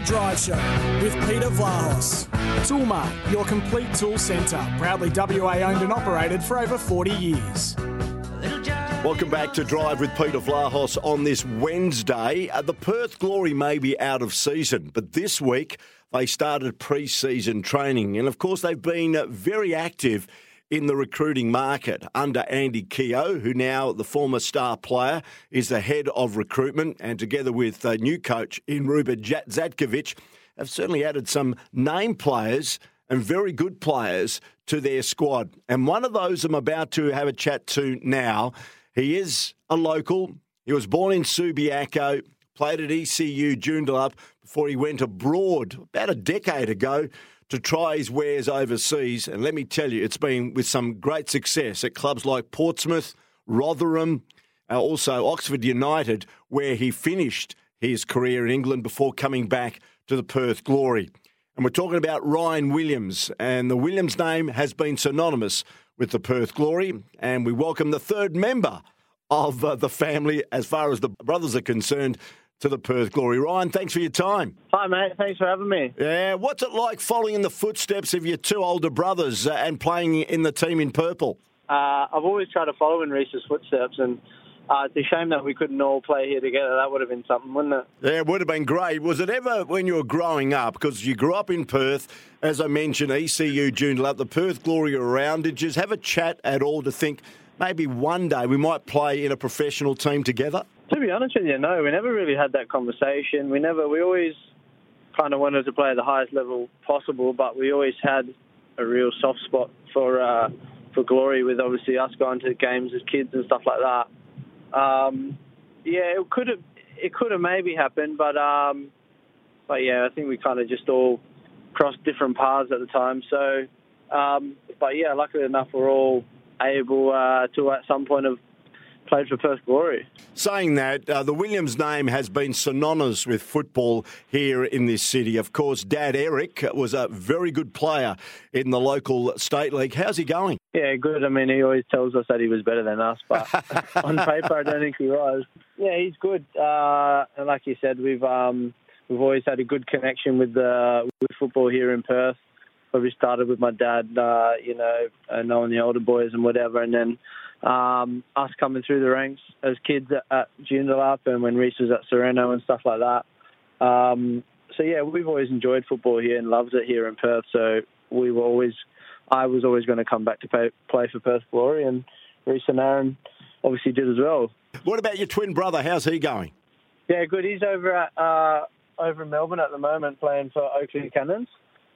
Drive Show with Peter Vlahos. Toolmart, your complete tool centre. Proudly WA owned and operated for over 40 years. Welcome back to Drive with Peter Vlahos on this Wednesday. Uh, the Perth Glory may be out of season, but this week they started pre season training. And of course, they've been very active in the recruiting market under Andy Keogh, who now, the former star player, is the head of recruitment, and together with a new coach in Ruben Zadkovich, have certainly added some name players and very good players to their squad. And one of those I'm about to have a chat to now, he is a local. He was born in Subiaco, played at ECU Joondalup before he went abroad about a decade ago to try his wares overseas. And let me tell you, it's been with some great success at clubs like Portsmouth, Rotherham, uh, also Oxford United, where he finished his career in England before coming back to the Perth Glory. And we're talking about Ryan Williams, and the Williams name has been synonymous with the Perth Glory. And we welcome the third member of uh, the family, as far as the brothers are concerned, to the Perth Glory. Ryan, thanks for your time. Hi, mate. Thanks for having me. Yeah, what's it like following in the footsteps of your two older brothers uh, and playing in the team in purple? Uh, I've always tried to follow in Rhys's footsteps, and uh, it's a shame that we couldn't all play here together. That would have been something, wouldn't it? Yeah, it would have been great. Was it ever when you were growing up, because you grew up in Perth, as I mentioned, ECU Joondalup, the Perth Glory around, did you have a chat at all to think maybe one day we might play in a professional team together? To be honest with you, no, we never really had that conversation. We never, we always kind of wanted to play at the highest level possible, but we always had a real soft spot for uh, for glory. With obviously us going to games as kids and stuff like that. Um, yeah, it could have it could have maybe happened, but um, but yeah, I think we kind of just all crossed different paths at the time. So, um, but yeah, luckily enough, we're all able uh, to at some point have played for Perth Glory. Saying that, uh, the Williams name has been synonymous with football here in this city. Of course, Dad Eric was a very good player in the local state league. How's he going? Yeah, good. I mean, he always tells us that he was better than us, but on paper, I don't think he was. Yeah, he's good. Uh, and like you said, we've um, we've always had a good connection with the with football here in Perth. Probably started with my dad, uh, you know, uh, knowing the older boys and whatever, and then um, us coming through the ranks as kids at, at Joondalup and when Rhys was at Sorrento and stuff like that. Um, so yeah, we've always enjoyed football here and loved it here in Perth. So we were always, I was always going to come back to play, play for Perth Glory, and Rhys and Aaron obviously did as well. What about your twin brother? How's he going? Yeah, good. He's over at uh, over in Melbourne at the moment playing for Oakleigh Cannons.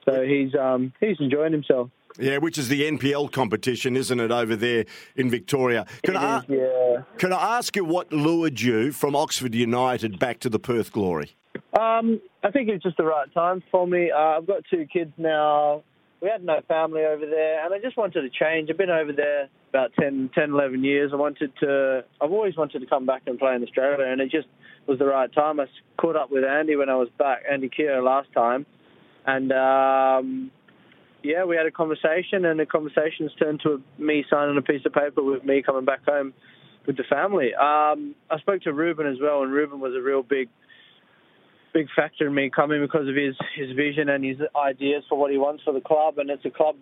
So he's um, he's enjoying himself. Yeah, which is the NPL competition, isn't it, over there in Victoria? Can, I, is, yeah. can I ask you what lured you from Oxford United back to the Perth Glory? Um, I think it's just the right time for me. Uh, I've got two kids now. We had no family over there, and I just wanted to change. I've been over there about 10, 10 11 years. I wanted to. I've always wanted to come back and play in Australia, and it just was the right time. I caught up with Andy when I was back, Andy Keogh last time, and um, yeah, we had a conversation, and the conversation's turned to me signing a piece of paper with me coming back home with the family. Um, I spoke to Ruben as well, and Ruben was a real big, big factor in me coming because of his his vision and his ideas for what he wants for the club, and it's a club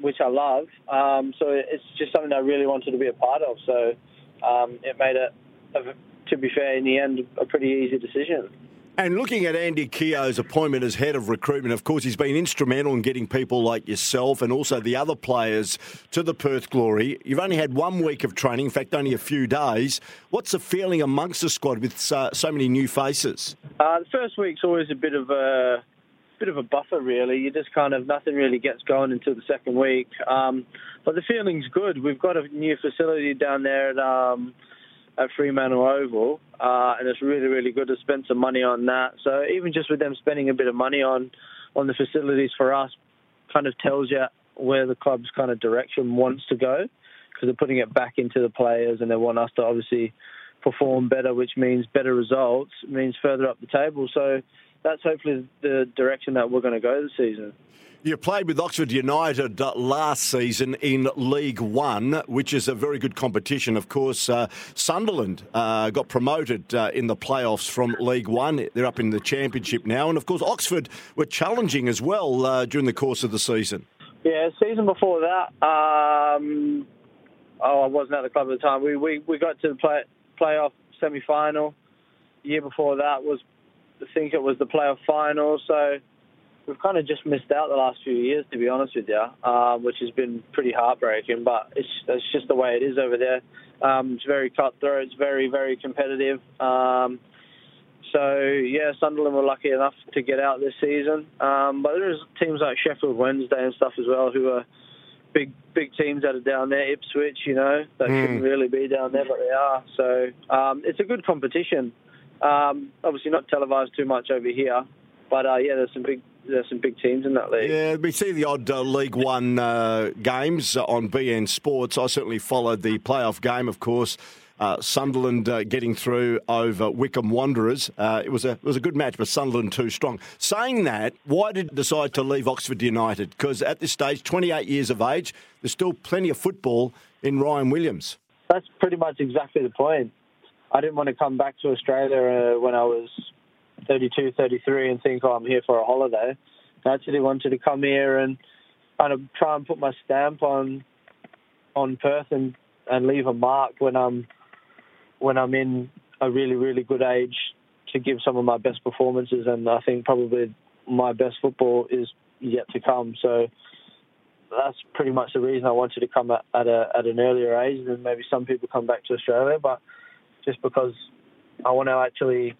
which I love. Um, so it's just something I really wanted to be a part of. So um, it made it, to be fair, in the end, a pretty easy decision. And looking at Andy Keogh's appointment as head of recruitment, of course, he's been instrumental in getting people like yourself and also the other players to the Perth Glory. You've only had one week of training, in fact, only a few days. What's the feeling amongst the squad with so, so many new faces? Uh, the first week's always a bit of a bit of a buffer, really. You just kind of nothing really gets going until the second week. Um, but the feeling's good. We've got a new facility down there at. Um, at Fremantle Oval, uh, and it's really, really good to spend some money on that. So even just with them spending a bit of money on on the facilities for us, kind of tells you where the club's kind of direction wants to go because they're putting it back into the players and they want us to obviously perform better, which means better results, means further up the table. So that's hopefully the direction that we're going to go this season. You played with Oxford United uh, last season in League One, which is a very good competition. Of course, uh, Sunderland uh, got promoted uh, in the playoffs from League One. They're up in the Championship now. And of course, Oxford were challenging as well uh, during the course of the season. Yeah, season before that, um, oh, I wasn't at the club at the time. We, we, we got to the play, playoff semi final. The year before that was, I think it was the playoff final. So we've kind of just missed out the last few years, to be honest with you, um, which has been pretty heartbreaking. But it's it's just the way it is over there. Um, it's very cutthroat. It's very very competitive. Um, so yeah, Sunderland were lucky enough to get out this season. Um, but there's teams like Sheffield Wednesday and stuff as well who are big big teams that are down there. Ipswich, you know, that mm. shouldn't really be down there, but they are. So um, it's a good competition. Um, obviously not televised too much over here, but uh, yeah, there's some big there's some big teams in that league. Yeah, we see the odd uh, League One uh, games on beIN Sports. I certainly followed the playoff game, of course. Uh, Sunderland uh, getting through over Wycombe Wanderers. Uh, it was a it was a good match, but Sunderland too strong. Saying that, why did you decide to leave Oxford United? Because at this stage, 28 years of age, there's still plenty of football in Ryan Williams. That's pretty much exactly the point. I didn't want to come back to Australia uh, when I was 32, 33 and think, oh, I'm here for a holiday. I actually wanted to come here and kind of try and put my stamp on on Perth and, and leave a mark when I'm when I'm in a really, really good age to give some of my best performances. And I think probably my best football is yet to come. So that's pretty much the reason I wanted to come at, a, at an earlier age than maybe some people come back to Australia. But just because I want to actually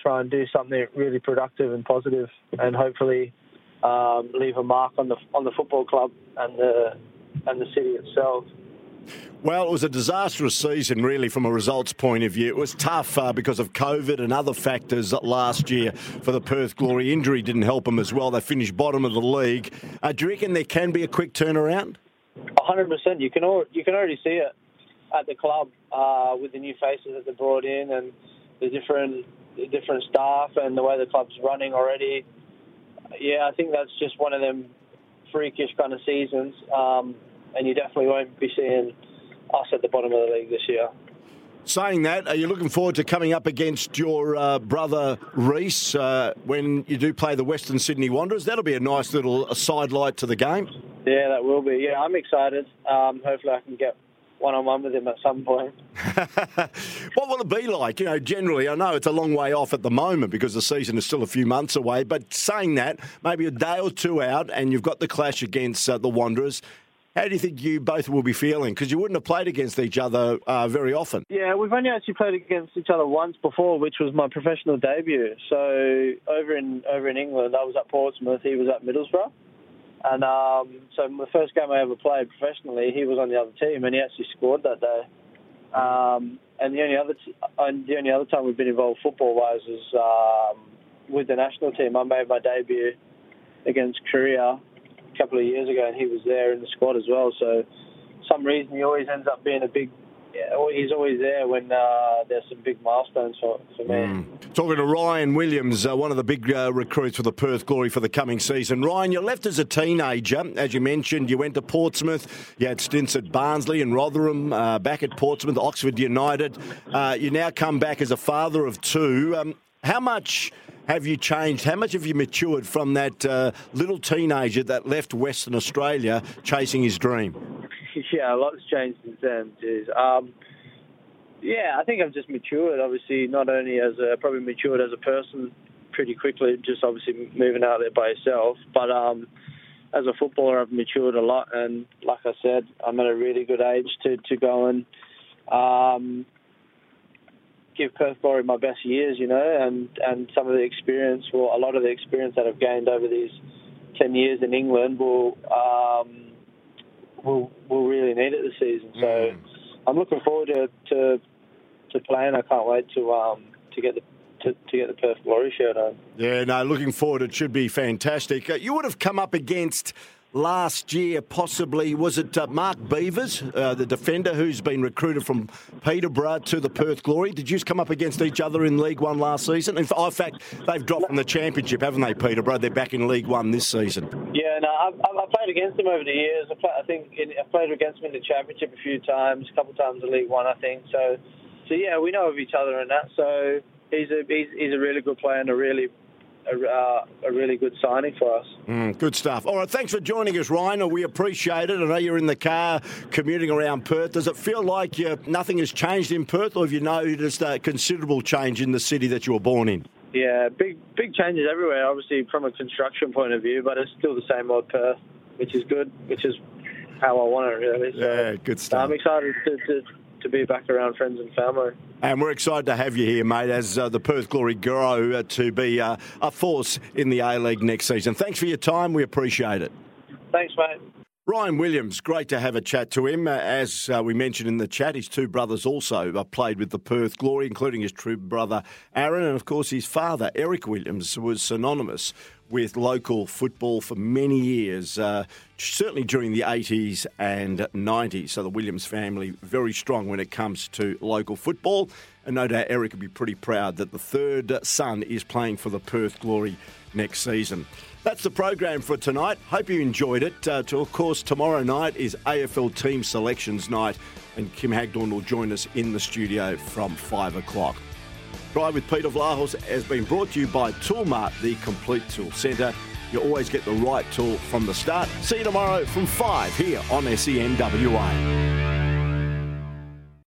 try and do something really productive and positive, and hopefully um, leave a mark on the on the football club and the and the city itself. Well, it was a disastrous season, really, from a results point of view. It was tough uh, because of COVID and other factors last year for the Perth Glory. Injury didn't help them as well. They finished bottom of the league. Uh, do you reckon there can be a quick turnaround? 100%. You can, al- you can already see it at the club uh, with the new faces that they brought in and the different the different staff and the way the club's running already. Yeah, I think that's just one of them freakish kind of seasons, um, and you definitely won't be seeing us at the bottom of the league this year. Saying that, are you looking forward to coming up against your uh, brother Rhys uh, when you do play the Western Sydney Wanderers? That'll be a nice little sidelight to the game. Yeah, that will be. Yeah, I'm excited. Um, hopefully, I can get one on one with him at some point. what will it be like? You know, generally, I know it's a long way off at the moment because the season is still a few months away. But saying that, maybe a day or two out, and you've got the clash against uh, the Wanderers. How do you think you both will be feeling? Because you wouldn't have played against each other uh, very often. Yeah, we've only actually played against each other once before, which was my professional debut. So over in over in England, I was at Portsmouth, he was at Middlesbrough, and um, so the first game I ever played professionally, he was on the other team, and he actually scored that day. Um, and the only other t- and the only other time we've been involved football wise is um, with the national team. I made my debut against Korea a couple of years ago, and he was there in the squad as well. So, some reason he always ends up being a big. Yeah, he's always there when uh, there's some big milestones for, for me. Mm. Talking to Ryan Williams, uh, one of the big uh, recruits for the Perth Glory for the coming season. Ryan, you left as a teenager. As you mentioned, you went to Portsmouth. You had stints at Barnsley and Rotherham, uh, back at Portsmouth, Oxford United. Uh, you now come back as a father of two. Um, how much have you changed? How much have you matured from that uh, little teenager that left Western Australia chasing his dream? Yeah, a lot's changed since then. Um, yeah, I think I've just matured. Obviously, not only as a probably matured as a person pretty quickly, just obviously moving out there by yourself, but um, as a footballer, I've matured a lot. And like I said, I'm at a really good age to to go and um, give Perth Glory my best years, you know, and, and some of the experience, well, a lot of the experience that I've gained over these 10 years in England will, um, will, will really need it this season. So mm. I'm looking forward to, to to play, and I can't wait to um, to get the to, to, get the Perth Glory shirt on. Yeah, no, looking forward. It should be fantastic. Uh, you would have come up against last year, possibly, was it uh, Mark Beevers, uh, the defender who's been recruited from Peterborough to the Perth Glory? Did you come up against each other in League One last season? In fact, they've dropped from the Championship, haven't they, Peterborough? They're back in League One this season. Yeah, no, I've, I've played against him over the years. I, play, I think in, I've played against him in the Championship a few times, a couple of times in League One, I think. So, so yeah, we know of each other and that. So he's a he's, he's a really good player and a really a, uh, a, really good signing for us. Mm, good stuff. All right, thanks for joining us, Ryan. We appreciate it. I know you're in the car commuting around Perth. Does it feel like you, nothing has changed in Perth, or have you noticed a considerable change in the city that you were born in? Yeah, big big changes everywhere. Obviously, from a construction point of view, but it's still the same old Perth, which is good. Which is how I want it, really. So, yeah, good stuff. I'm excited to, to to be back around friends and family. And we're excited to have you here, mate, as uh, the Perth Glory grow uh, to be uh, a force in the A League next season. Thanks for your time. We appreciate it. Thanks, mate. Ryan Williams, great to have a chat to him. Uh, as uh, we mentioned in the chat, his two brothers also uh, played with the Perth Glory, including his true brother Aaron, and of course his father Eric Williams was synonymous with local football for many years, uh, certainly during the 80s and 90s. So the Williams family very strong when it comes to local football, and no doubt Eric would be pretty proud that the third son is playing for the Perth Glory next season. That's the program for tonight. Hope you enjoyed it. Uh, to, of course, tomorrow night is AFL Team Selections Night, and Kim Hagdorn will join us in the studio from 5 o'clock. Drive with Peter Vlahos has been brought to you by Toolmart, the complete tool centre. You always get the right tool from the start. See you tomorrow from 5 here on SENWA.